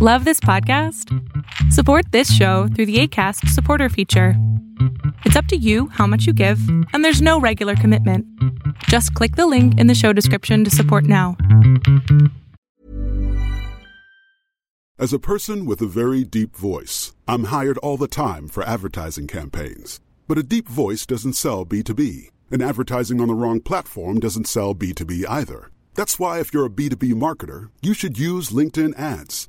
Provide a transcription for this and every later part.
Love this podcast? Support this show through the ACAST supporter feature. It's up to you how much you give, and there's no regular commitment. Just click the link in the show description to support now. As a person with a very deep voice, I'm hired all the time for advertising campaigns. But a deep voice doesn't sell B2B, and advertising on the wrong platform doesn't sell B2B either. That's why, if you're a B2B marketer, you should use LinkedIn ads.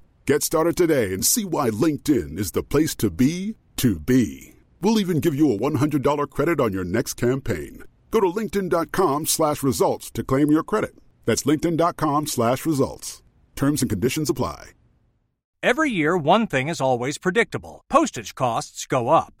Get started today and see why LinkedIn is the place to be to be. We'll even give you a $100 credit on your next campaign. Go to linkedin.com slash results to claim your credit. That's linkedin.com slash results. Terms and conditions apply. Every year, one thing is always predictable postage costs go up.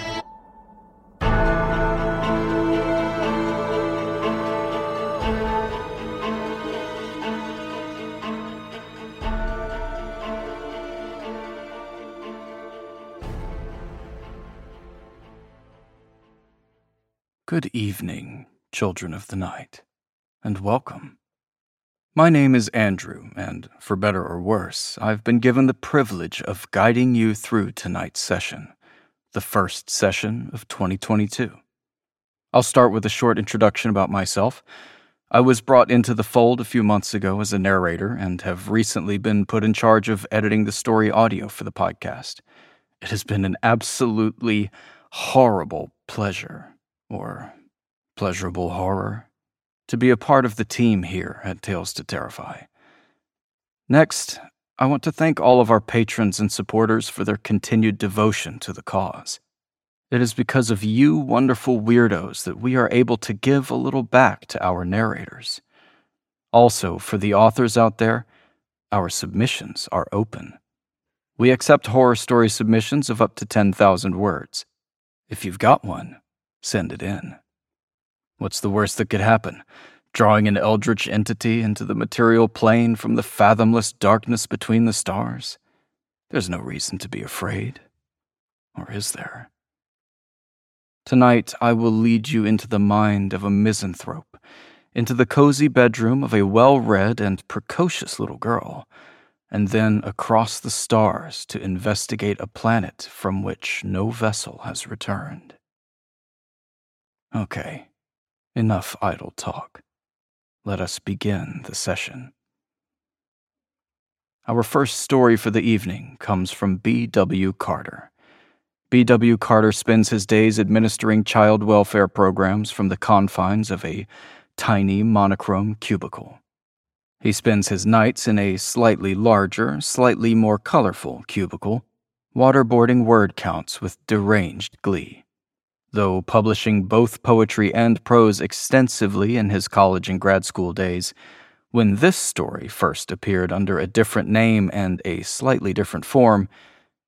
Good evening, children of the night, and welcome. My name is Andrew, and for better or worse, I've been given the privilege of guiding you through tonight's session, the first session of 2022. I'll start with a short introduction about myself. I was brought into the fold a few months ago as a narrator and have recently been put in charge of editing the story audio for the podcast. It has been an absolutely horrible pleasure, or pleasurable horror, to be a part of the team here at Tales to Terrify. Next, I want to thank all of our patrons and supporters for their continued devotion to the cause. It is because of you wonderful weirdos that we are able to give a little back to our narrators. Also, for the authors out there, our submissions are open. We accept horror story submissions of up to 10,000 words. If you've got one, send it in. What's the worst that could happen? Drawing an eldritch entity into the material plane from the fathomless darkness between the stars? There's no reason to be afraid. Or is there? Tonight, I will lead you into the mind of a misanthrope, into the cozy bedroom of a well read and precocious little girl, and then across the stars to investigate a planet from which no vessel has returned. Okay, enough idle talk. Let us begin the session. Our first story for the evening comes from B.W. Carter. B.W. Carter spends his days administering child welfare programs from the confines of a tiny monochrome cubicle. He spends his nights in a slightly larger, slightly more colorful cubicle, waterboarding word counts with deranged glee. Though publishing both poetry and prose extensively in his college and grad school days, When this story first appeared under a different name and a slightly different form,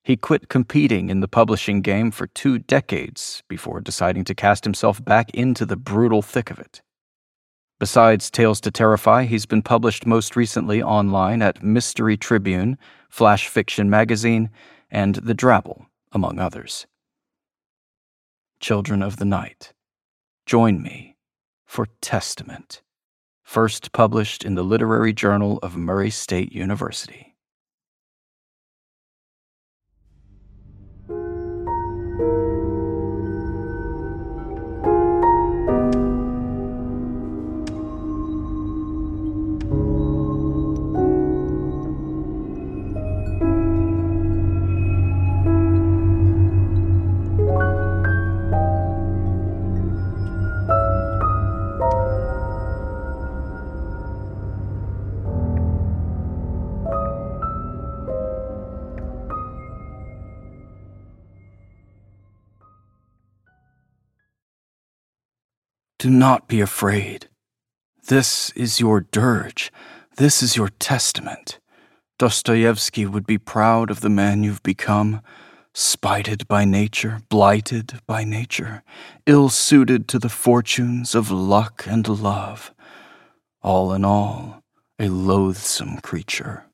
he quit competing in the publishing game for two decades before deciding to cast himself back into the brutal thick of it. Besides Tales to Terrify, he's been published most recently online at Mystery Tribune, Flash Fiction Magazine, and The Drabble, among others. Children of the Night, join me for Testament first published in the Literary Journal of Murray State University. Do not be afraid. This is your dirge. This is your testament. Dostoevsky would be proud of the man you've become, spited by nature, blighted by nature, ill suited to the fortunes of luck and love. All in all, a loathsome creature.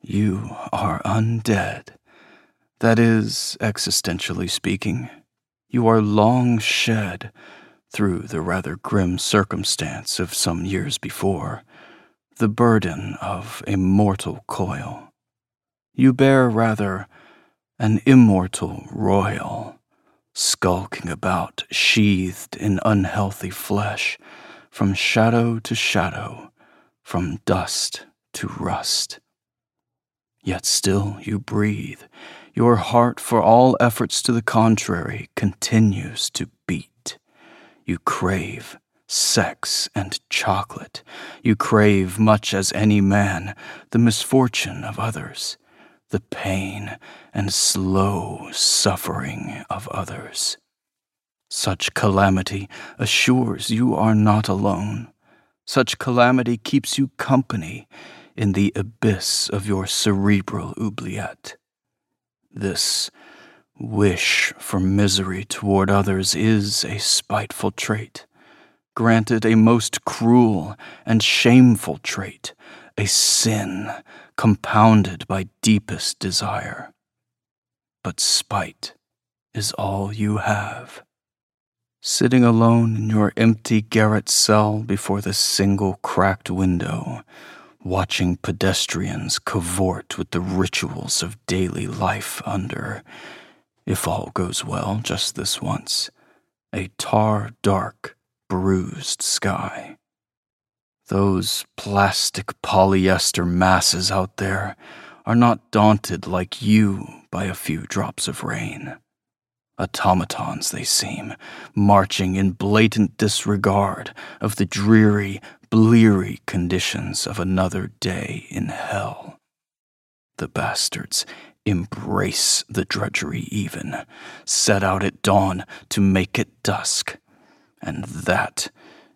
You are undead. That is, existentially speaking. You are long shed through the rather grim circumstance of some years before, the burden of a mortal coil. You bear rather an immortal royal, skulking about sheathed in unhealthy flesh, from shadow to shadow, from dust to rust. Yet still you breathe. Your heart, for all efforts to the contrary, continues to beat. You crave sex and chocolate. You crave, much as any man, the misfortune of others, the pain and slow suffering of others. Such calamity assures you are not alone. Such calamity keeps you company in the abyss of your cerebral oubliette. This Wish for misery toward others is a spiteful trait, granted a most cruel and shameful trait, a sin compounded by deepest desire. But spite is all you have. Sitting alone in your empty garret cell before the single cracked window, watching pedestrians cavort with the rituals of daily life under if all goes well just this once, a tar dark, bruised sky. Those plastic polyester masses out there are not daunted like you by a few drops of rain. Automatons they seem, marching in blatant disregard of the dreary, bleary conditions of another day in hell. The bastards embrace the drudgery even, set out at dawn to make it dusk. And that,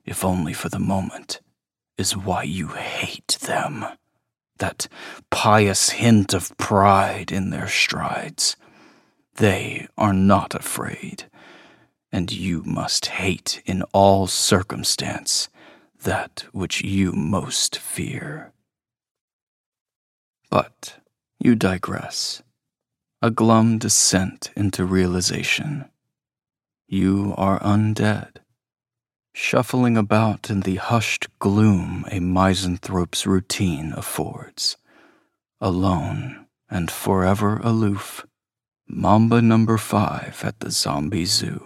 if only for the moment, is why you hate them. That pious hint of pride in their strides. They are not afraid, and you must hate in all circumstance that which you most fear. But you digress. A glum descent into realization. You are undead. Shuffling about in the hushed gloom a misanthrope's routine affords. Alone and forever aloof. Mambo number five at the zombie zoo.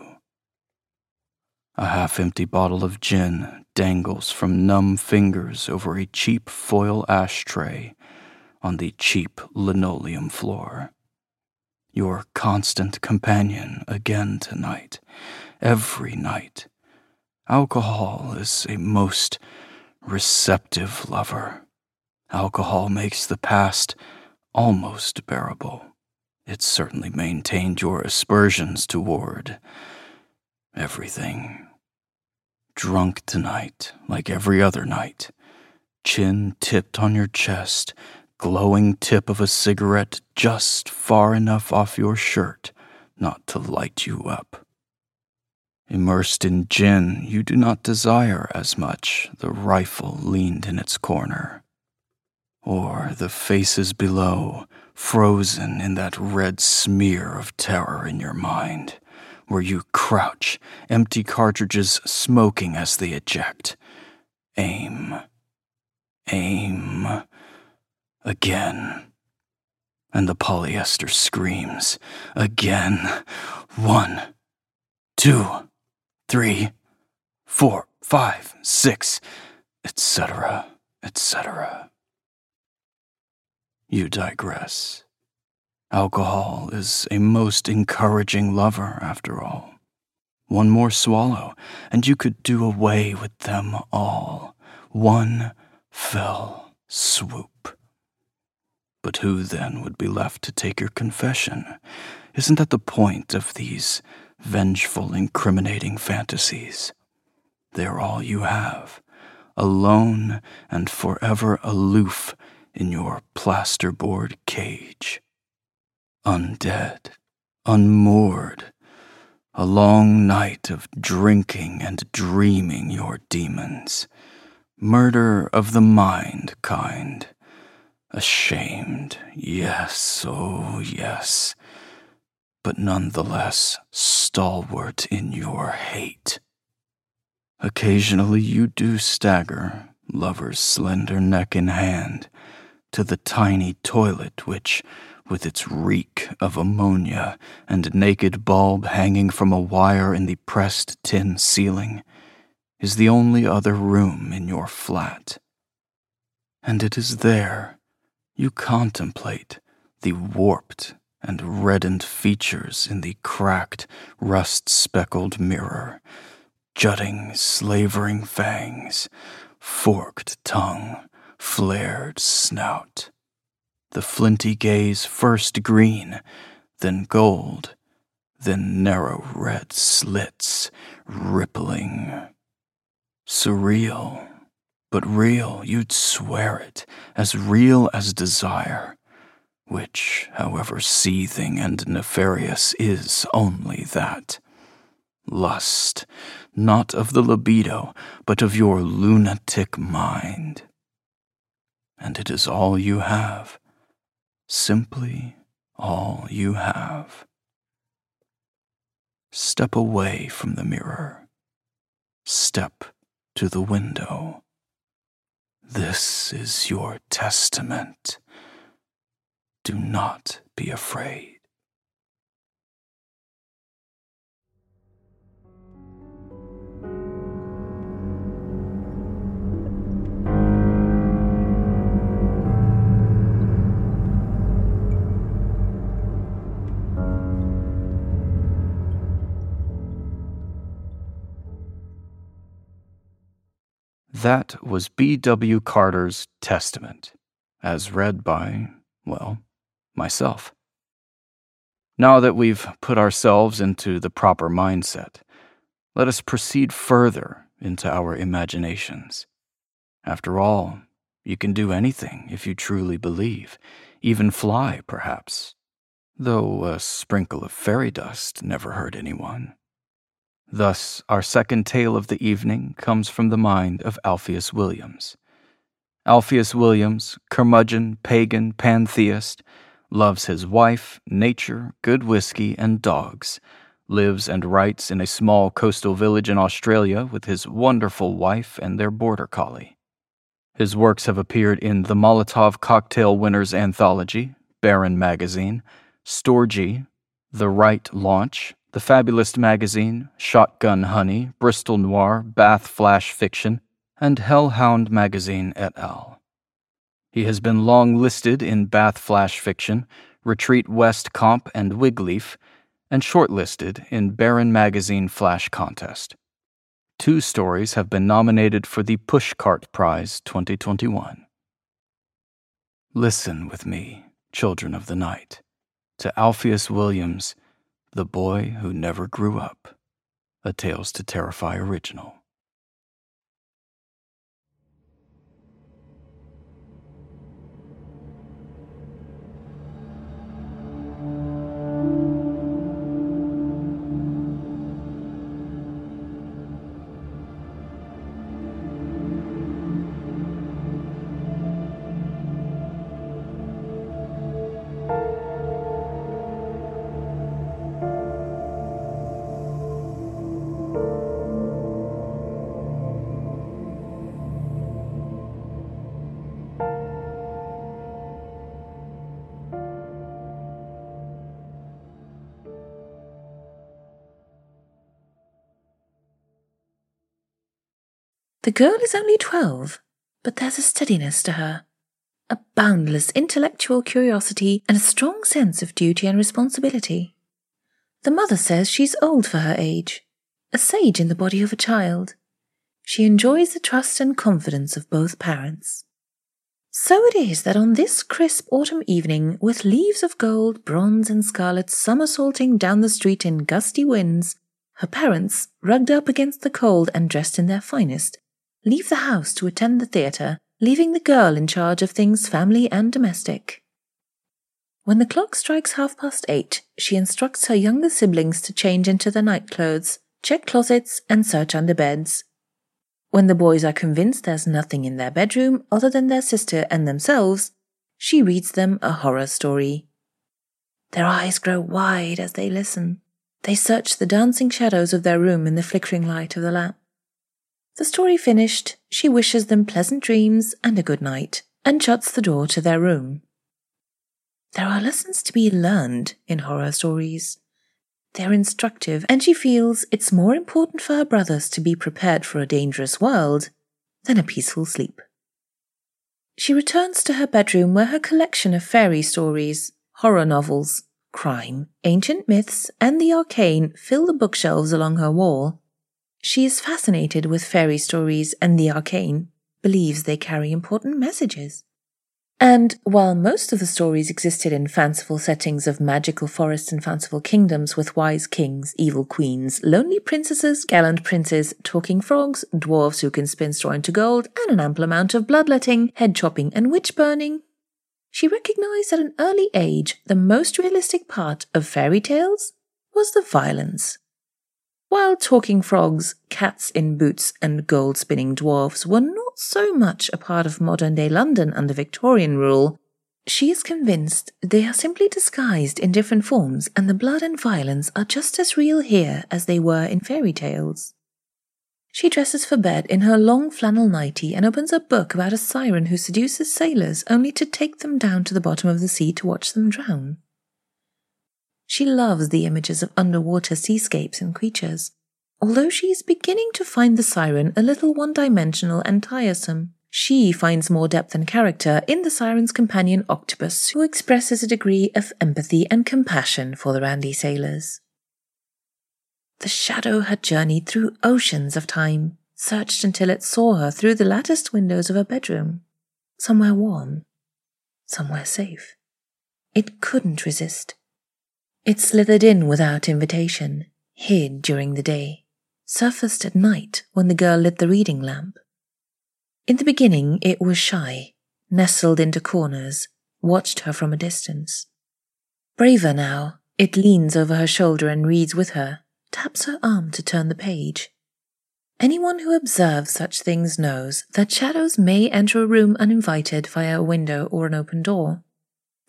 A half empty bottle of gin dangles from numb fingers over a cheap foil ashtray on the cheap linoleum floor. Your constant companion again tonight, every night. Alcohol is a most receptive lover. Alcohol makes the past almost bearable. It certainly maintained your aspersions toward everything. Drunk tonight, like every other night chin tipped on your chest, glowing tip of a cigarette just far enough off your shirt not to light you up. Immersed in gin, you do not desire as much the rifle leaned in its corner, or the faces below, frozen in that red smear of terror in your mind, where you crouch, empty cartridges smoking as they eject. Aim. Aim. Again. And the polyester screams. Again. One. Two three, four, five, six, etc., etc. You digress. Alcohol is a most encouraging lover, after all. One more swallow, and you could do away with them all. One fell swoop. But who then would be left to take your confession? Isn't that the point of these vengeful, incriminating fantasies. They're all you have, alone and forever aloof in your plasterboard cage. Undead, unmoored, a long night of drinking and dreaming your demons. Murder of the mind kind. Ashamed, yes, oh yes but nonetheless stalwart in your hate. Occasionally you do stagger, lover's slender neck in hand, to the tiny toilet which, with its reek of ammonia and naked bulb hanging from a wire in the pressed tin ceiling, is the only other room in your flat. And it is there you contemplate the warped and reddened features in the cracked, rust speckled mirror, jutting, slavering fangs, forked tongue, flared snout. The flinty gaze first green, then gold, then narrow red slits, rippling. Surreal, but real, you'd swear it, as real as desire which, however seething and nefarious, is only that. Lust, not of the libido, but of your lunatic mind. And it is all you have, simply all you have. Step away from the mirror. Step to the window. This is your testament. Do not be afraid. That was B.W. Carter's Testament, as read by, well, myself. Now that we've put ourselves into the proper mindset, let us proceed further into our imaginations. After all, you can do anything if you truly believe, even fly, perhaps, though a sprinkle of fairy dust never hurt anyone. Thus, our second tale of the evening comes from the mind of Alpheus Williams. Alpheus Williams, curmudgeon, pagan, pantheist, loves his wife, nature, good whiskey, and dogs, lives and writes in a small coastal village in Australia with his wonderful wife and their border collie. His works have appeared in the Molotov Cocktail Winners Anthology, Barren Magazine, Storgy, The Write Launch, The Fabulist Magazine, Shotgun Honey, Bristol Noir, Bath Flash Fiction, and Hellhound Magazine et al. He has been long listed in Bath Flash Fiction, Retreat West Comp, and Wigleaf, and shortlisted in Barren Magazine Flash Contest. Two stories have been nominated for the Pushcart Prize 2021. Listen with me, children of the night, to Alpheus Williams, The Boy Who Never Grew Up, a Tales to Terrify original. The girl is only twelve, but there's a steadiness to her, a boundless intellectual curiosity, and a strong sense of duty and responsibility. The mother says she's old for her age, a sage in the body of a child. She enjoys the trust and confidence of both parents. So it is that on this crisp autumn evening, with leaves of gold, bronze, and scarlet somersaulting down the street in gusty winds, her parents, rugged up against the cold and dressed in their finest, leave the house to attend the theatre, leaving the girl in charge of things family and domestic. When the clock strikes half past eight, she instructs her younger siblings to change into their night clothes, check closets, and search under beds. When the boys are convinced there's nothing in their bedroom other than their sister and themselves, she reads them a horror story. Their eyes grow wide as they listen. They search the dancing shadows of their room in the flickering light of the lamp. The story finished, she wishes them pleasant dreams and a good night, and shuts the door to their room. There are lessons to be learned in horror stories. They're instructive, and she feels it's more important for her brothers to be prepared for a dangerous world than a peaceful sleep. She returns to her bedroom where her collection of fairy stories, horror novels, crime, ancient myths, and the arcane fill the bookshelves along her wall. She is fascinated with fairy stories and the arcane, believes they carry important messages. And while most of the stories existed in fanciful settings of magical forests and fanciful kingdoms with wise kings, evil queens, lonely princesses, gallant princes, talking frogs, dwarfs who can spin straw into gold, and an ample amount of bloodletting, head chopping, and witch burning, she recognized at an early age the most realistic part of fairy tales was the violence. While talking frogs, cats in boots, and gold spinning dwarfs were not so much a part of modern day London under Victorian rule, she is convinced they are simply disguised in different forms and the blood and violence are just as real here as they were in fairy tales. She dresses for bed in her long flannel nightie and opens a book about a siren who seduces sailors only to take them down to the bottom of the sea to watch them drown. She loves the images of underwater seascapes and creatures, although she is beginning to find the siren a little one dimensional and tiresome. She finds more depth and character in the siren's companion Octopus, who expresses a degree of empathy and compassion for the randy sailors. The shadow had journeyed through oceans of time, searched until it saw her through the latticed windows of her bedroom. Somewhere warm, somewhere safe. It couldn't resist. It slithered in without invitation, hid during the day, surfaced at night when the girl lit the reading lamp. In the beginning, it was shy, nestled into corners, watched her from a distance. Braver now, it leans over her shoulder and reads with her, taps her arm to turn the page. Anyone who observes such things knows that shadows may enter a room uninvited via a window or an open door.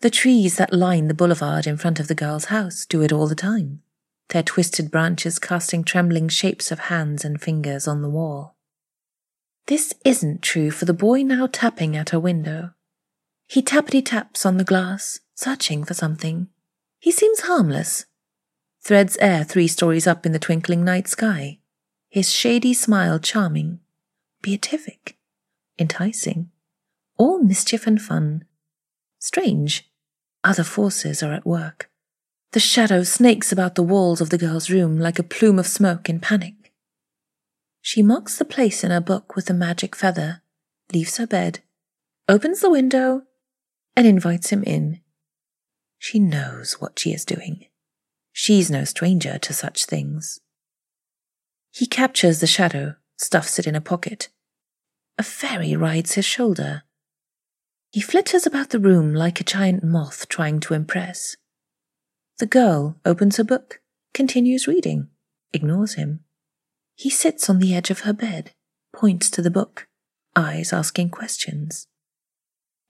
The trees that line the boulevard in front of the girl's house do it all the time, their twisted branches casting trembling shapes of hands and fingers on the wall. This isn't true for the boy now tapping at her window. He tappity taps on the glass, searching for something. He seems harmless. Threads air three stories up in the twinkling night sky, his shady smile charming, beatific, enticing, all mischief and fun. Strange, other forces are at work. The shadow snakes about the walls of the girl's room like a plume of smoke in panic. She marks the place in her book with a magic feather, leaves her bed, opens the window, and invites him in. She knows what she is doing. She's no stranger to such things. He captures the shadow, stuffs it in a pocket. A fairy rides his shoulder. He flitters about the room like a giant moth trying to impress. The girl opens her book, continues reading, ignores him. He sits on the edge of her bed, points to the book, eyes asking questions.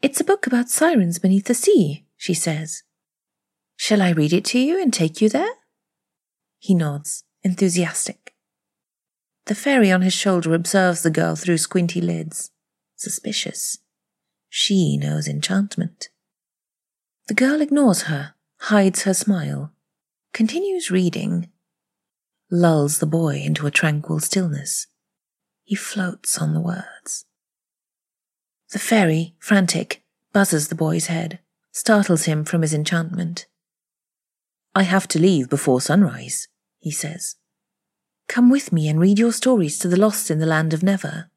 It's a book about sirens beneath the sea, she says. Shall I read it to you and take you there? He nods, enthusiastic. The fairy on his shoulder observes the girl through squinty lids, suspicious. She knows enchantment. The girl ignores her, hides her smile, continues reading, lulls the boy into a tranquil stillness. He floats on the words. The fairy, frantic, buzzes the boy's head, startles him from his enchantment. I have to leave before sunrise, he says. Come with me and read your stories to the lost in the land of Never.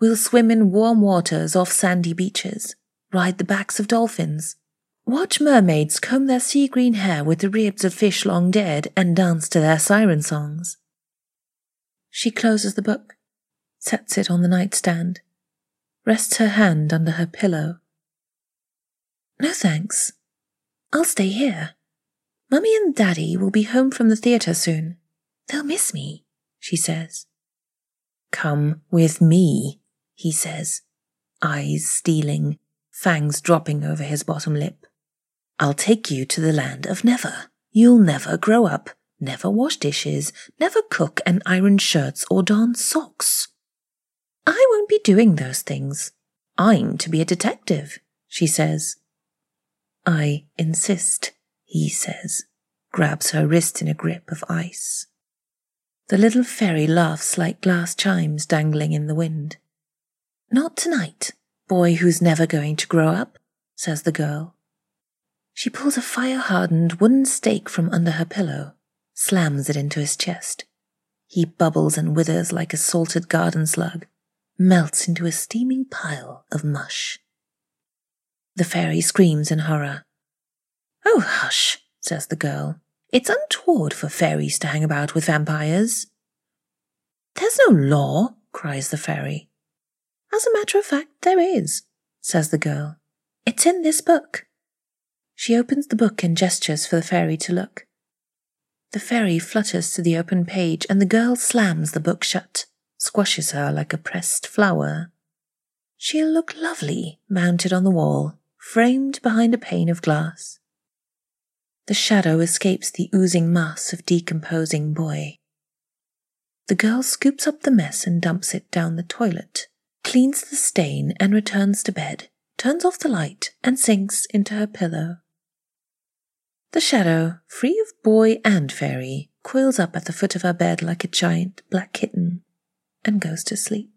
We'll swim in warm waters off sandy beaches, ride the backs of dolphins, watch mermaids comb their sea green hair with the ribs of fish long dead, and dance to their siren songs. She closes the book, sets it on the nightstand, rests her hand under her pillow. No thanks. I'll stay here. Mummy and Daddy will be home from the theatre soon. They'll miss me, she says. Come with me, he says, eyes stealing, fangs dropping over his bottom lip. I'll take you to the land of never. You'll never grow up, never wash dishes, never cook and iron shirts or darn socks. I won't be doing those things. I'm to be a detective, she says. I insist, he says, grabs her wrist in a grip of ice. The little fairy laughs like glass chimes dangling in the wind. Not tonight, boy who's never going to grow up, says the girl. She pulls a fire hardened wooden stake from under her pillow, slams it into his chest. He bubbles and withers like a salted garden slug, melts into a steaming pile of mush. The fairy screams in horror. Oh, hush, says the girl. It's untoward for fairies to hang about with vampires. There's no law, cries the fairy. As a matter of fact, there is, says the girl. It's in this book. She opens the book and gestures for the fairy to look. The fairy flutters to the open page, and the girl slams the book shut squashes her like a pressed flower. She'll look lovely mounted on the wall, framed behind a pane of glass. The shadow escapes the oozing mass of decomposing boy. The girl scoops up the mess and dumps it down the toilet, cleans the stain and returns to bed, turns off the light and sinks into her pillow. The shadow, free of boy and fairy, coils up at the foot of her bed like a giant black kitten and goes to sleep.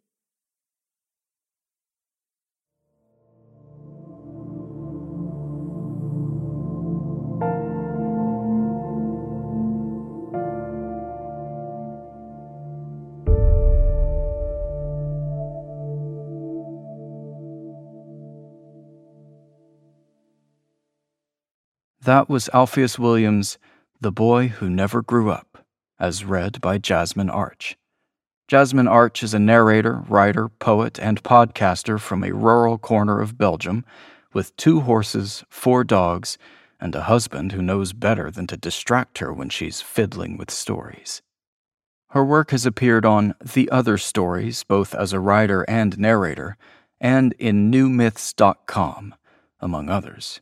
That was Alpheus Williams' The Boy Who Never Grew Up, as read by Jasmine Arch. Jasmine Arch is a narrator, writer, poet, and podcaster from a rural corner of Belgium with two horses, four dogs, and a husband who knows better than to distract her when she's fiddling with stories. Her work has appeared on The Other Stories, both as a writer and narrator, and in newmyths.com, among others.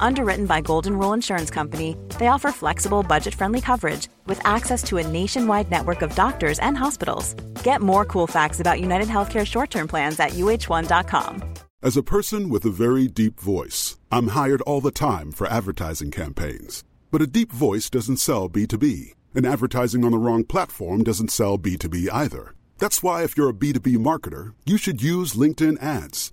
Underwritten by Golden Rule Insurance Company, they offer flexible, budget friendly coverage with access to a nationwide network of doctors and hospitals. Get more cool facts about United Healthcare short term plans at uh1.com. As a person with a very deep voice, I'm hired all the time for advertising campaigns. But a deep voice doesn't sell B2B, and advertising on the wrong platform doesn't sell B2B either. That's why, if you're a B2B marketer, you should use LinkedIn ads.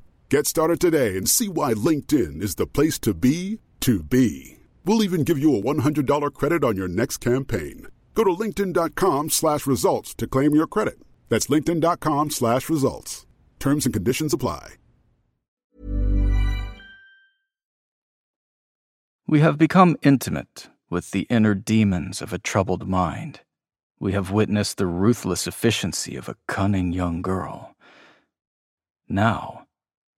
Get started today and see why LinkedIn is the place to be to be. We'll even give you a $100 credit on your next campaign. Go to linkedin.com slash results to claim your credit. That's linkedin.com slash results. Terms and conditions apply. We have become intimate with the inner demons of a troubled mind. We have witnessed the ruthless efficiency of a cunning young girl. Now,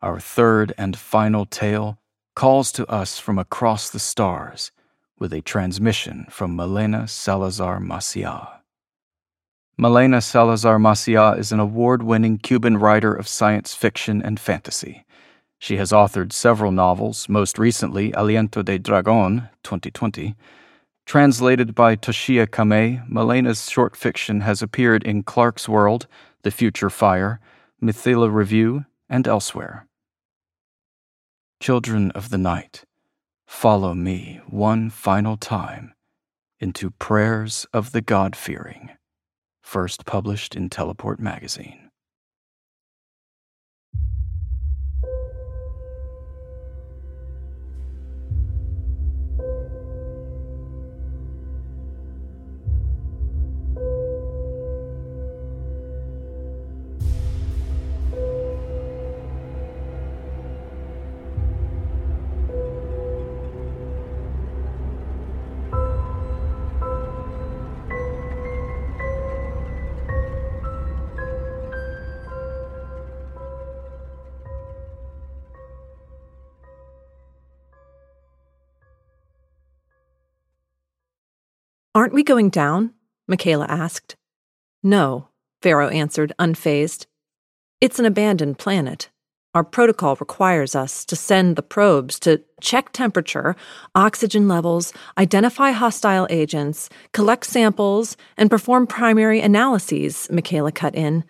our third and final tale calls to us from across the stars with a transmission from Malena Salazar Macia. Malena Salazar Macia is an award winning Cuban writer of science fiction and fantasy. She has authored several novels, most recently Aliento de Dragon, 2020. Translated by Toshiya Kamei, Malena's short fiction has appeared in Clarkesworld, The Future Fire, Mithila Review, and elsewhere. Children of the night, follow me one final time into Prayers of the God Fearing, first published in Teleport Magazine. Aren't we going down? Michaela asked. No, Vero answered, unfazed. It's an abandoned planet. Our protocol requires us to send the probes to check temperature, oxygen levels, identify hostile agents, collect samples, and perform primary analyses, Michaela cut in.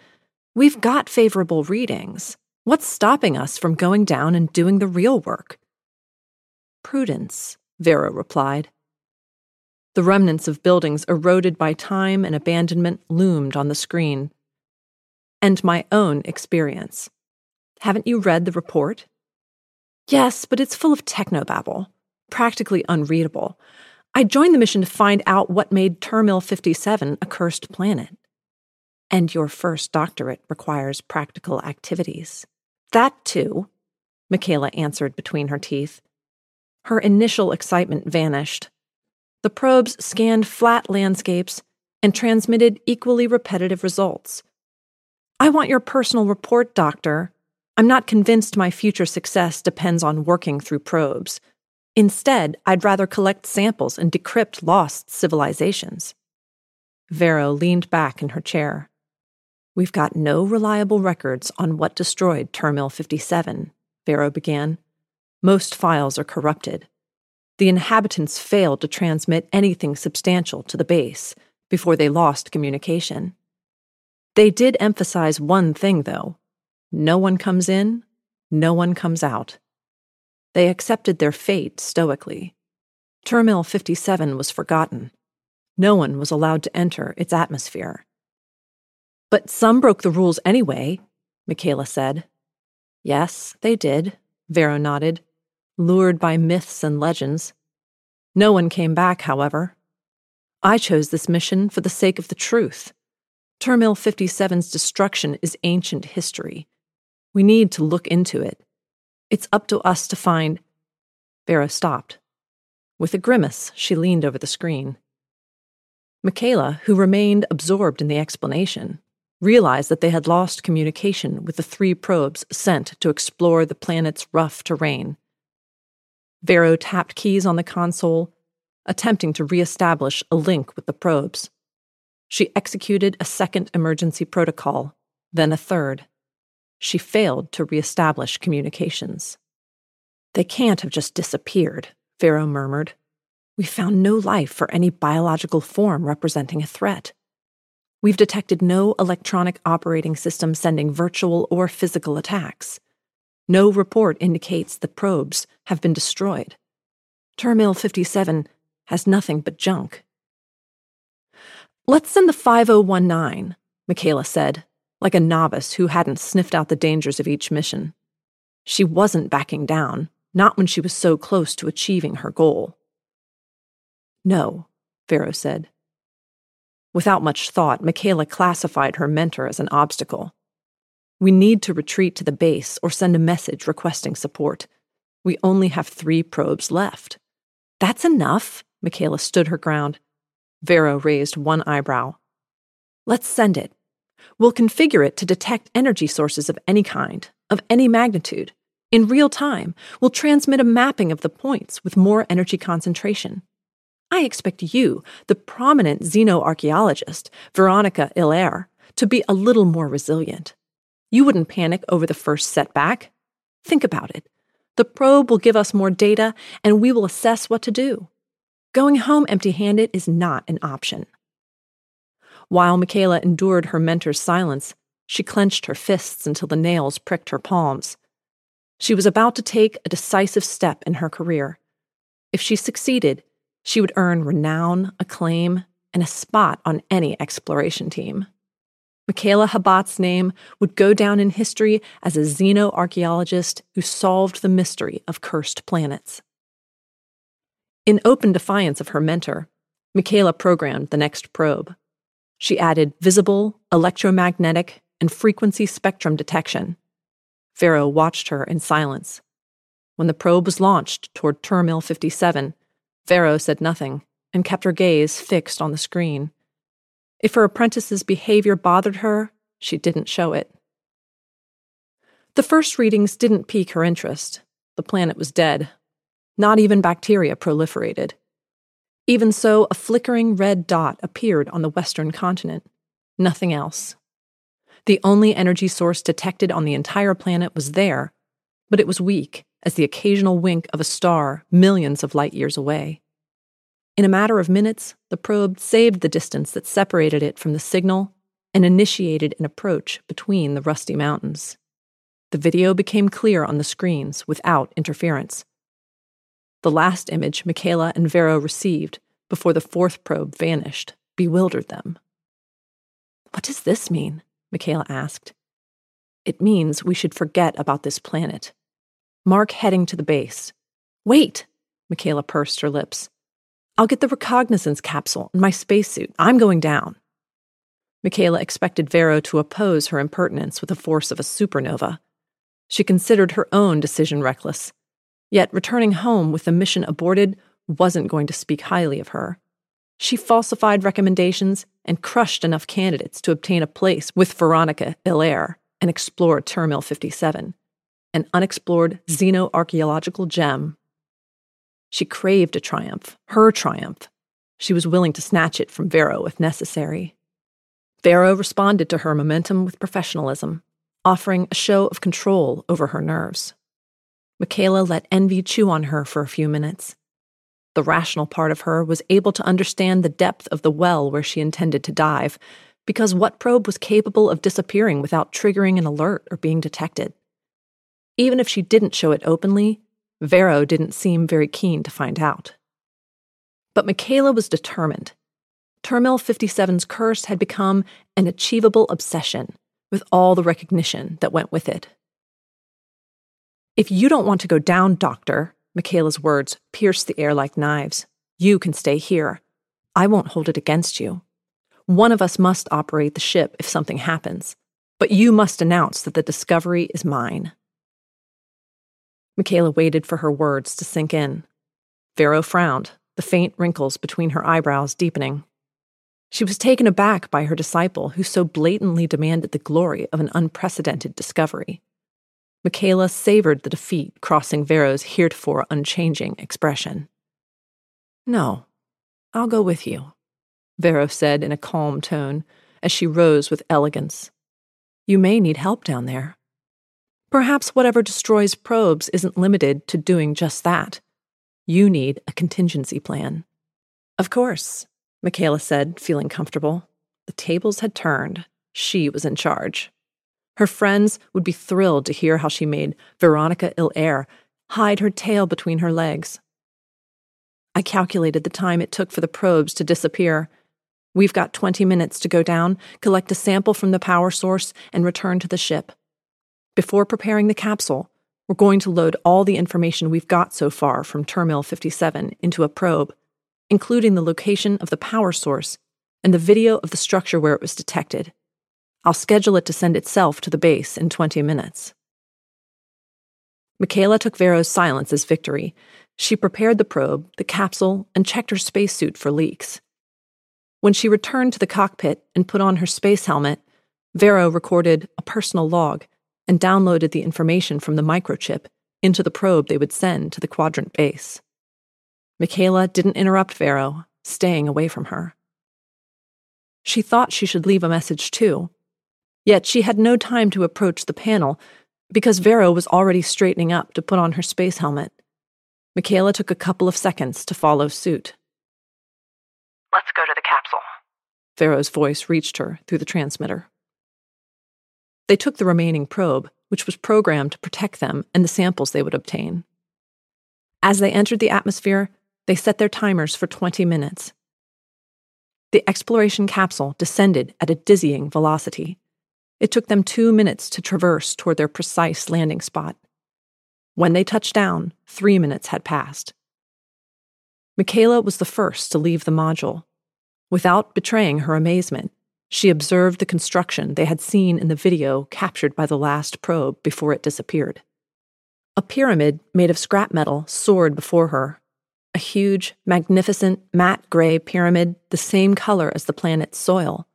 We've got favorable readings. What's stopping us from going down and doing the real work? Prudence, Vero replied. The remnants of buildings eroded by time and abandonment loomed on the screen. And my own experience. Haven't you read the report? Yes, but it's full of technobabble, practically unreadable. I joined the mission to find out what made Termil 57 a cursed planet. And your first doctorate requires practical activities. That too, Michaela answered between her teeth. Her initial excitement vanished. The probes scanned flat landscapes and transmitted equally repetitive results. I want your personal report, Doctor. I'm not convinced my future success depends on working through probes. Instead, I'd rather collect samples and decrypt lost civilizations. Vero leaned back in her chair. We've got no reliable records on what destroyed Termil 57, Vero began. Most files are corrupted the inhabitants failed to transmit anything substantial to the base before they lost communication. They did emphasize one thing, though no one comes in, no one comes out. They accepted their fate stoically. Termil 57 was forgotten. No one was allowed to enter its atmosphere. But some broke the rules anyway, Michaela said. Yes, they did, Vero nodded lured by myths and legends. No one came back, however. I chose this mission for the sake of the truth. Termil 57's destruction is ancient history. We need to look into it. It's up to us to find. Vero stopped. With a grimace, she leaned over the screen. Michaela, who remained absorbed in the explanation, realized that they had lost communication with the three probes sent to explore the planet's rough terrain. Vero tapped keys on the console, attempting to reestablish a link with the probes. She executed a second emergency protocol, then a third. She failed to reestablish communications. They can't have just disappeared, Vero murmured. We found no life for any biological form representing a threat. We've detected no electronic operating system sending virtual or physical attacks. No report indicates the probes have been destroyed. Termil 57 has nothing but junk. Let's send the 5019, Michaela said, like a novice who hadn't sniffed out the dangers of each mission. She wasn't backing down, not when she was so close to achieving her goal. No, Vero said. Without much thought, Michaela classified her mentor as an obstacle. We need to retreat to the base or send a message requesting support. We only have three probes left. That's enough, Michaela stood her ground. Vero raised one eyebrow. Let's send it. We'll configure it to detect energy sources of any kind, of any magnitude. In real time, we'll transmit a mapping of the points with more energy concentration. I expect you, the prominent xenoarchaeologist, Veronica Hilaire, to be a little more resilient. You wouldn't panic over the first setback. Think about it. The probe will give us more data, and we will assess what to do. Going home empty handed is not an option. While Michaela endured her mentor's silence, she clenched her fists until the nails pricked her palms. She was about to take a decisive step in her career. If she succeeded, she would earn renown, acclaim, and a spot on any exploration team. Michaela Habat's name would go down in history as a xenoarchaeologist who solved the mystery of cursed planets. In open defiance of her mentor, Michaela programmed the next probe. She added visible, electromagnetic, and frequency spectrum detection. Vero watched her in silence. When the probe was launched toward Termil 57, Vero said nothing and kept her gaze fixed on the screen. If her apprentice's behavior bothered her, she didn't show it. The first readings didn't pique her interest. The planet was dead. Not even bacteria proliferated. Even so, a flickering red dot appeared on the western continent. Nothing else. The only energy source detected on the entire planet was there, but it was weak as the occasional wink of a star millions of light years away. In a matter of minutes, the probe saved the distance that separated it from the signal and initiated an approach between the rusty mountains. The video became clear on the screens without interference. The last image Michaela and Vero received before the fourth probe vanished bewildered them. What does this mean? Michaela asked. It means we should forget about this planet. Mark heading to the base. Wait! Michaela pursed her lips. I'll get the recognizance capsule and my spacesuit. I'm going down. Michaela expected Vero to oppose her impertinence with the force of a supernova. She considered her own decision reckless. Yet returning home with the mission aborted wasn't going to speak highly of her. She falsified recommendations and crushed enough candidates to obtain a place with Veronica Hilaire and explore Termil 57, an unexplored xenoarchaeological gem. She craved a triumph, her triumph. She was willing to snatch it from Vero if necessary. Vero responded to her momentum with professionalism, offering a show of control over her nerves. Michaela let envy chew on her for a few minutes the rational part of her was able to understand the depth of the well where she intended to dive, because what probe was capable of disappearing without triggering an alert or being detected? Even if she didn't show it openly, Vero didn't seem very keen to find out. But Michaela was determined. Termil 57's curse had become an achievable obsession, with all the recognition that went with it. If you don't want to go down, Doctor, Michaela's words pierced the air like knives. You can stay here. I won't hold it against you. One of us must operate the ship if something happens, but you must announce that the discovery is mine. Michaela waited for her words to sink in. Vero frowned, the faint wrinkles between her eyebrows deepening. She was taken aback by her disciple who so blatantly demanded the glory of an unprecedented discovery. Michaela savored the defeat crossing Vero's heretofore unchanging expression. No, I'll go with you, Vero said in a calm tone as she rose with elegance. You may need help down there. Perhaps whatever destroys probes isn't limited to doing just that. You need a contingency plan. Of course, Michaela said, feeling comfortable. The tables had turned. She was in charge. Her friends would be thrilled to hear how she made Veronica Hilaire hide her tail between her legs. I calculated the time it took for the probes to disappear. We've got 20 minutes to go down, collect a sample from the power source, and return to the ship. Before preparing the capsule, we're going to load all the information we've got so far from Termil 57 into a probe, including the location of the power source and the video of the structure where it was detected. I'll schedule it to send itself to the base in 20 minutes. Michaela took Vero's silence as victory. She prepared the probe, the capsule, and checked her spacesuit for leaks. When she returned to the cockpit and put on her space helmet, Vero recorded a personal log and downloaded the information from the microchip into the probe they would send to the quadrant base. Michaela didn't interrupt Vero, staying away from her. She thought she should leave a message too, yet she had no time to approach the panel because Vero was already straightening up to put on her space helmet. Michaela took a couple of seconds to follow suit. Let's go to the capsule. Vero's voice reached her through the transmitter. They took the remaining probe, which was programmed to protect them and the samples they would obtain. As they entered the atmosphere, they set their timers for 20 minutes. The exploration capsule descended at a dizzying velocity. It took them two minutes to traverse toward their precise landing spot. When they touched down, three minutes had passed. Michaela was the first to leave the module. Without betraying her amazement, she observed the construction they had seen in the video captured by the last probe before it disappeared. A pyramid made of scrap metal soared before her. A huge, magnificent, matte gray pyramid, the same color as the planet's soil.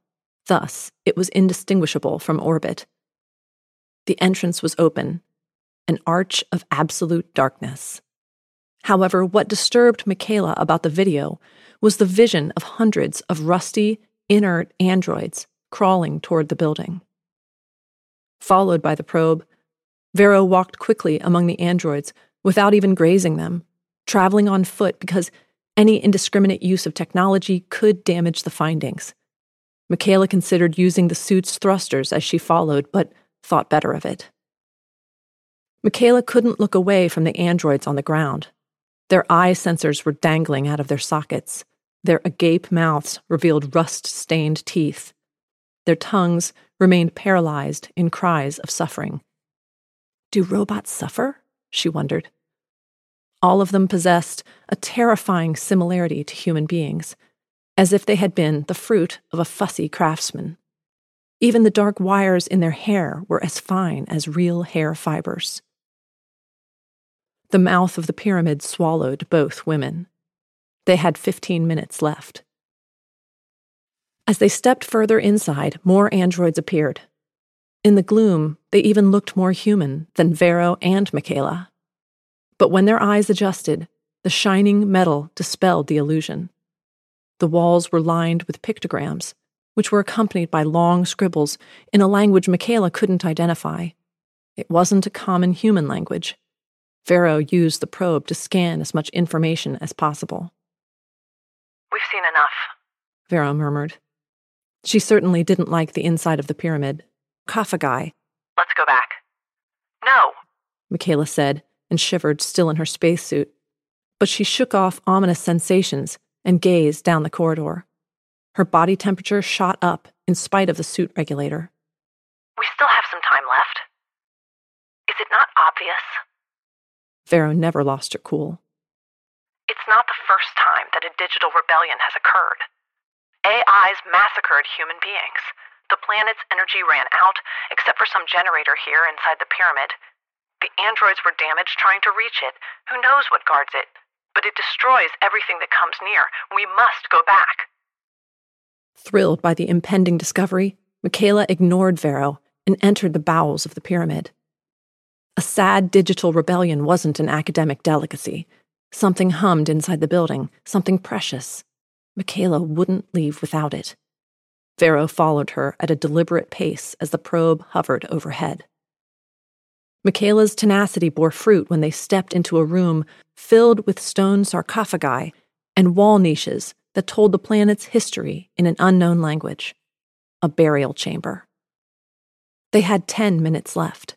Thus, it was indistinguishable from orbit. The entrance was open, an arch of absolute darkness. However, what disturbed Michaela about the video was the vision of hundreds of rusty, inert androids crawling toward the building. Followed by the probe, Vero walked quickly among the androids without even grazing them, traveling on foot because any indiscriminate use of technology could damage the findings. Michaela considered using the suit's thrusters as she followed, but thought better of it. Michaela couldn't look away from the androids on the ground. Their eye sensors were dangling out of their sockets. Their agape mouths revealed rust stained teeth. Their tongues remained paralyzed in cries of suffering. Do robots suffer? she wondered. All of them possessed a terrifying similarity to human beings, as if they had been the fruit of a fussy craftsman. Even the dark wires in their hair were as fine as real hair fibers. The mouth of the pyramid swallowed both women. They had 15 minutes left. As they stepped further inside, more androids appeared. In the gloom, they even looked more human than Vero and Michaela. But when their eyes adjusted, the shining metal dispelled the illusion. The walls were lined with pictograms, which were accompanied by long scribbles in a language Michaela couldn't identify. It wasn't a common human language. Vero used the probe to scan as much information as possible. We've seen enough, Vero murmured. She certainly didn't like the inside of the pyramid. Sarcophagi. Let's go back. No, Michaela said, and shivered, still in her spacesuit. But she shook off ominous sensations and gazed down the corridor. Her body temperature shot up in spite of the suit regulator. we still have some time left. Is it not obvious? Vero never lost her cool. It's not the first a digital rebellion has occurred. AIs massacred human beings. The planet's energy ran out, except for some generator here inside the pyramid. The androids were damaged trying to reach it. Who knows what guards it? But it destroys everything that comes near. We must go back. Thrilled by the impending discovery, Michaela ignored Vero and entered the bowels of the pyramid. A sad digital rebellion wasn't an academic delicacy. Something hummed inside the building, something precious. Michaela wouldn't leave without it. Vero followed her at a deliberate pace as the probe hovered overhead. Michaela's tenacity bore fruit when they stepped into a room filled with stone sarcophagi and wall niches that told the planet's history in an unknown language a burial chamber. They had 10 minutes left.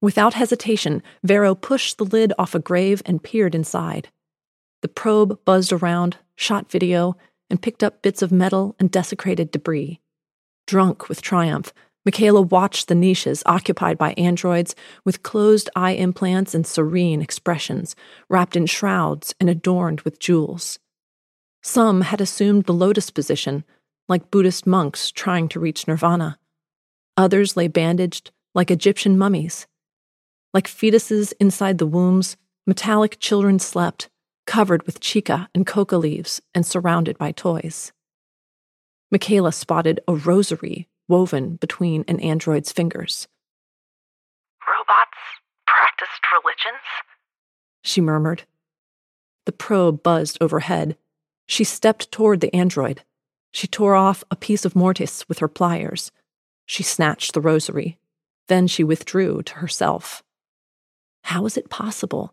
Without hesitation, Vero pushed the lid off a grave and peered inside. The probe buzzed around, shot video, and picked up bits of metal and desecrated debris. Drunk with triumph, Michaela watched the niches occupied by androids with closed eye implants and serene expressions, wrapped in shrouds and adorned with jewels. Some had assumed the lotus position, like Buddhist monks trying to reach nirvana. Others lay bandaged, like Egyptian mummies. Like fetuses inside the wombs, metallic children slept, covered with chica and coca leaves and surrounded by toys. Michaela spotted a rosary woven between an android's fingers. Robots practiced religions? She murmured. The probe buzzed overhead. She stepped toward the android. She tore off a piece of mortise with her pliers. She snatched the rosary. Then she withdrew to herself. How was it possible?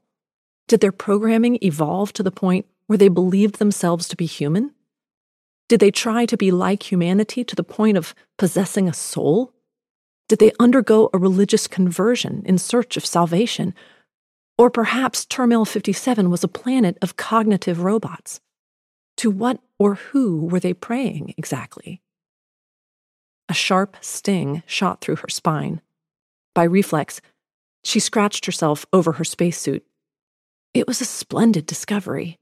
Did their programming evolve to the point where they believed themselves to be human? Did they try to be like humanity to the point of possessing a soul? Did they undergo a religious conversion in search of salvation? Or perhaps Termil 57 was a planet of cognitive robots? To what or who were they praying exactly? A sharp sting shot through her spine. By reflex, she scratched herself over her spacesuit. It was a splendid discovery.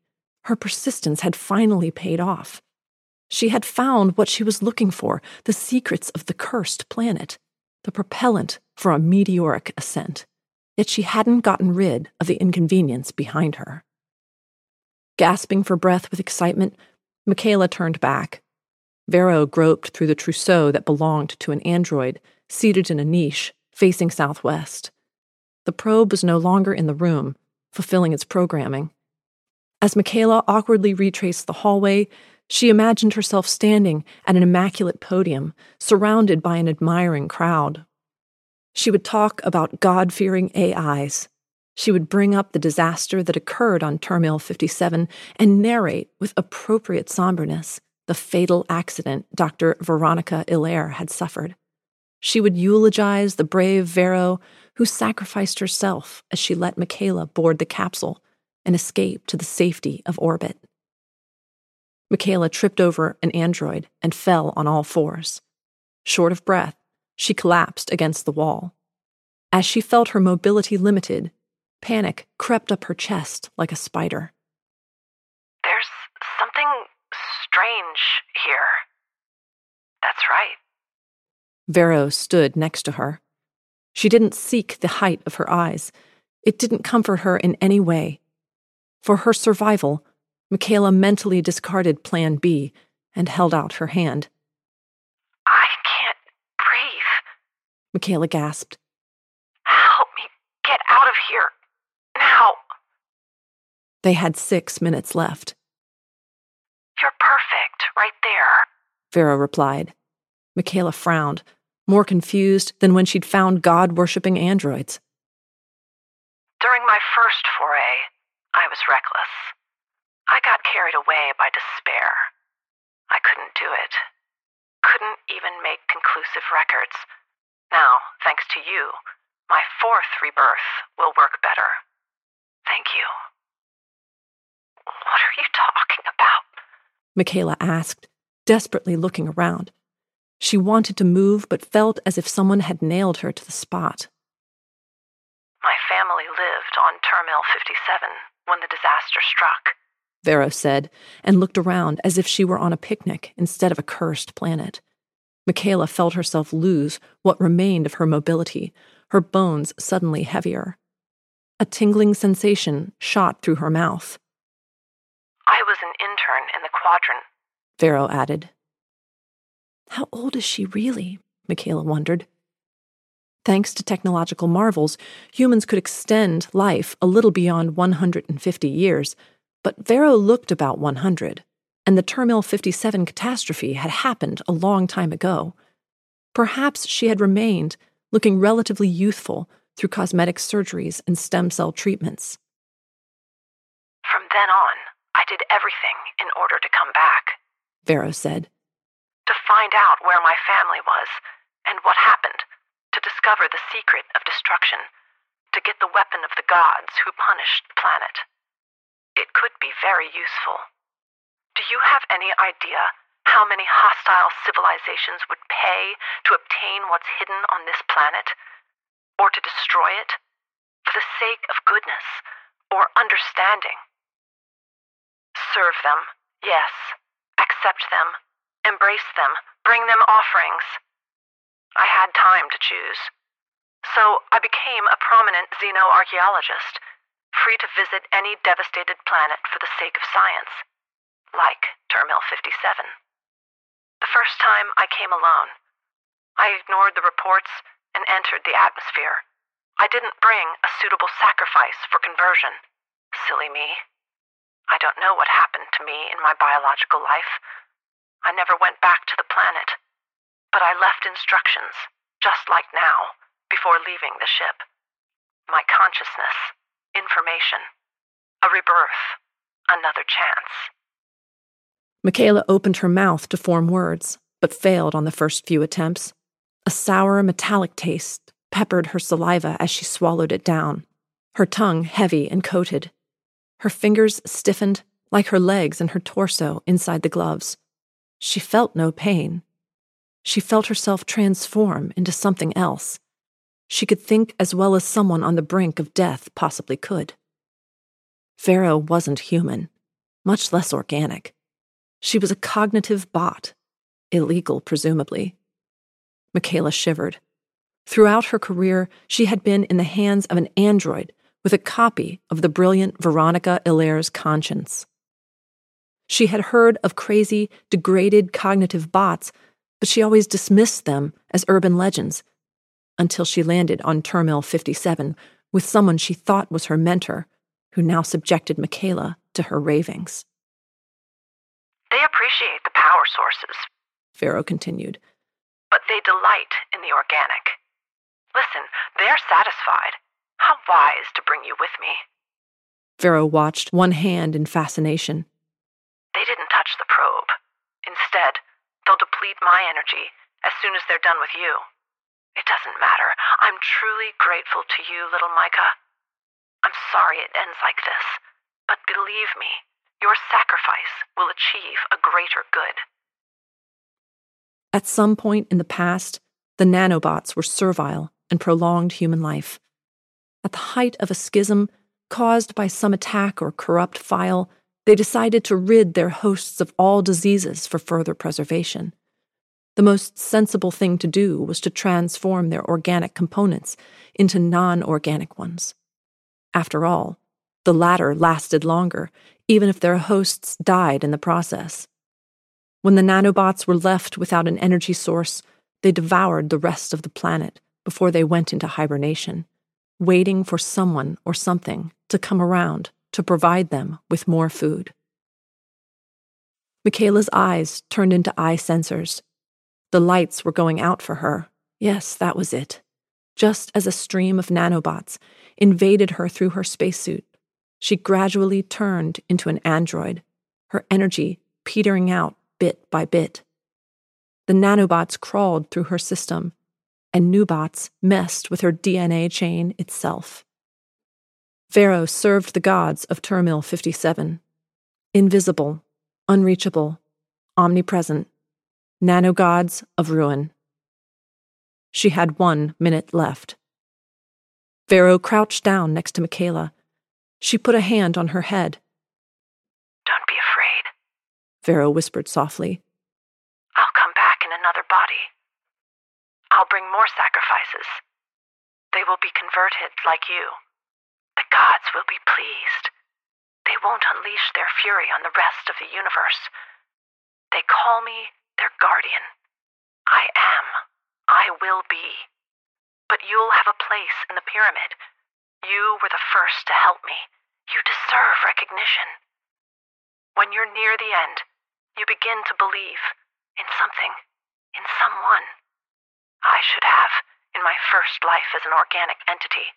Her persistence had finally paid off. She had found what she was looking for the secrets of the cursed planet, the propellant for a meteoric ascent. Yet she hadn't gotten rid of the inconvenience behind her. Gasping for breath with excitement, Michaela turned back. Vero groped through the trousseau that belonged to an android seated in a niche facing southwest. The probe was no longer in the room, fulfilling its programming. As Michaela awkwardly retraced the hallway, she imagined herself standing at an immaculate podium, surrounded by an admiring crowd. She would talk about God fearing AIs. She would bring up the disaster that occurred on Terminal 57 and narrate with appropriate somberness the fatal accident Dr. Veronica Hilaire had suffered. She would eulogize the brave Vero who sacrificed herself as she let Michaela board the capsule and escape to the safety of orbit. Michaela tripped over an android and fell on all fours. Short of breath, she collapsed against the wall. As she felt her mobility limited, panic crept up her chest like a spider. There's something strange here. That's right. Vero stood next to her. She didn't seek the height of her eyes. It didn't comfort her in any way. For her survival, Michaela mentally discarded Plan B and held out her hand. I can't breathe. Michaela gasped. Help me get out of here. Now. They had six minutes left. You're perfect, right there. Vero replied. Michaela frowned, more confused than when she'd found God worshipping androids. During my first foray, I was reckless. I got carried away by despair. I couldn't do it. Couldn't even make conclusive records. Now, thanks to you, my fourth rebirth will work better. Thank you. What are you talking about? Michaela asked, desperately looking around. She wanted to move, but felt as if someone had nailed her to the spot. My family lived on Terminal 57 when the disaster struck. Vero said, and looked around as if she were on a picnic instead of a cursed planet. Michaela felt herself lose what remained of her mobility, her bones suddenly heavier. A tingling sensation shot through her mouth. I was an intern in the quadrant, Vero added. How old is she really? Michaela wondered. Thanks to technological marvels, humans could extend life a little beyond 150 years, but Vero looked about 100, and the Termil 57 catastrophe had happened a long time ago. Perhaps she had remained, looking relatively youthful through cosmetic surgeries and stem cell treatments. From then on, I did everything in order to come back, Vero said. To find out where my family was and what happened, to discover the secret of destruction, to get the weapon of the gods who punished the planet. It could be very useful. Do you have any idea how many hostile civilizations would pay to obtain what's hidden on this planet? Or to destroy it? For the sake of goodness or understanding? Serve them, yes. Accept them, embrace them, bring them offerings. I had time to choose. So I became a prominent xenoarchaeologist, free to visit any devastated planet for the sake of science, like Termil 57. The first time I came alone. I ignored the reports and entered the atmosphere. I didn't bring a suitable sacrifice for conversion. Silly me. I don't know what happened to me in my biological life. I never went back to the planet. But I left instructions, just like now, before leaving the ship. My consciousness, information, a rebirth, another chance. Michaela opened her mouth to form words, but failed on the first few attempts. A sour, metallic taste peppered her saliva as she swallowed it down, her tongue heavy and coated. Her fingers stiffened like her legs and her torso inside the gloves. She felt no pain. She felt herself transform into something else. She could think as well as someone on the brink of death possibly could. Vero wasn't human, much less organic. She was a cognitive bot, illegal, presumably. Michaela shivered. Throughout her career, she had been in the hands of an android with a copy of the brilliant Veronica Hilaire's conscience. She had heard of crazy, degraded cognitive bots, but she always dismissed them as urban legends until she landed on Termil 57 with someone she thought was her mentor, who now subjected Michaela to her ravings. They appreciate the power sources, Vero continued, but they delight in the organic. Listen, they're satisfied. How wise to bring you with me. Vero watched, one hand in fascination. They didn't touch the probe. Instead, they'll deplete my energy as soon as they're done with you. It doesn't matter. I'm truly grateful to you, little Micah. I'm sorry it ends like this, but believe me, your sacrifice will achieve a greater good. At some point in the past, the nanobots were servile and prolonged human life. At the height of a schism caused by some attack or corrupt file, they decided to rid their hosts of all diseases for further preservation. The most sensible thing to do was to transform their organic components into non organic ones. After all, the latter lasted longer, even if their hosts died in the process. When the nanobots were left without an energy source, they devoured the rest of the planet, before they went into hibernation, waiting for someone or something to come around to provide them with more food. Michaela's eyes turned into eye sensors. The lights were going out for her. Yes, that was it. Just as a stream of nanobots invaded her through her spacesuit, she gradually turned into an android, her energy petering out bit by bit. The nanobots crawled through her system, and new bots messed with her DNA chain itself. Vero served the gods of Termil 57. Invisible, unreachable, omnipresent, nanogods of ruin. She had one minute left. Vero crouched down next to Michaela. She put a hand on her head. Don't be afraid, Vero whispered softly. I'll come back in another body. I'll bring more sacrifices. They will be converted like you. Gods will be pleased. They won't unleash their fury on the rest of the universe. They call me their guardian. I am. I will be. But you'll have a place in the pyramid. You were the first to help me. You deserve recognition. When you're near the end, you begin to believe in something, in someone. I should have in my first life as an organic entity.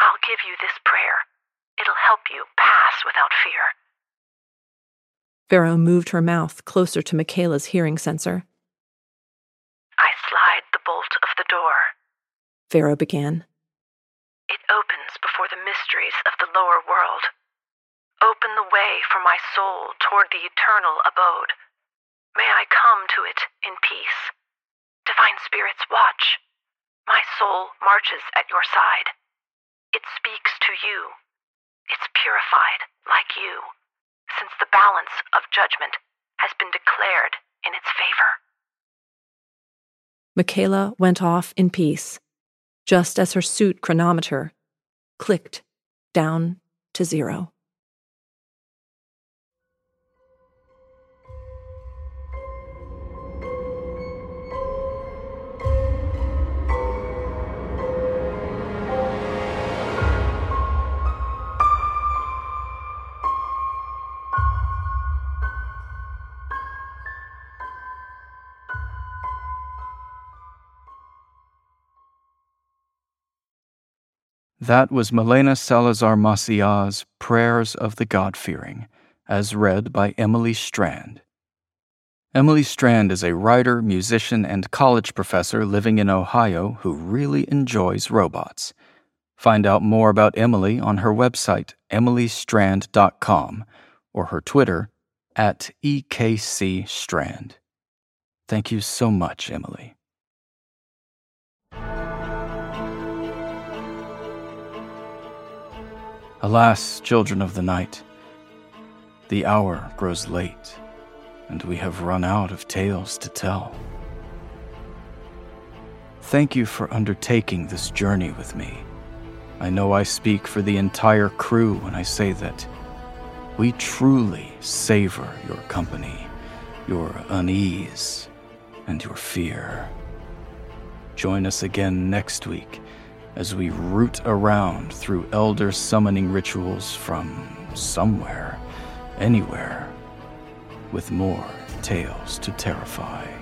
I'll give you this prayer. It'll help you pass without fear. Vero moved her mouth closer to Michaela's hearing sensor. I slide the bolt of the door. Vero began. It opens before the mysteries of the lower world. Open the way for my soul toward the eternal abode. May I come to it in peace. Divine spirits, watch. My soul marches at your side. It speaks to you. It's purified like you, since the balance of judgment has been declared in its favor. Michaela went off in peace, just as her suit chronometer clicked down to zero. That was Malena Salazar Maciá's Prayers of the God Fearing, as read by Emily Strand. Emily Strand is a writer, musician, and college professor living in Ohio who really enjoys robots. Find out more about Emily on her website, emilystrand.com, or her Twitter, at EKCStrand. Thank you so much, Emily. Alas, children of the night, the hour grows late, and we have run out of tales to tell. Thank you for undertaking this journey with me. I know I speak for the entire crew when I say that we truly savor your company, your unease, and your fear. Join us again next week as we root around through elder summoning rituals from somewhere, anywhere, with more tales to terrify.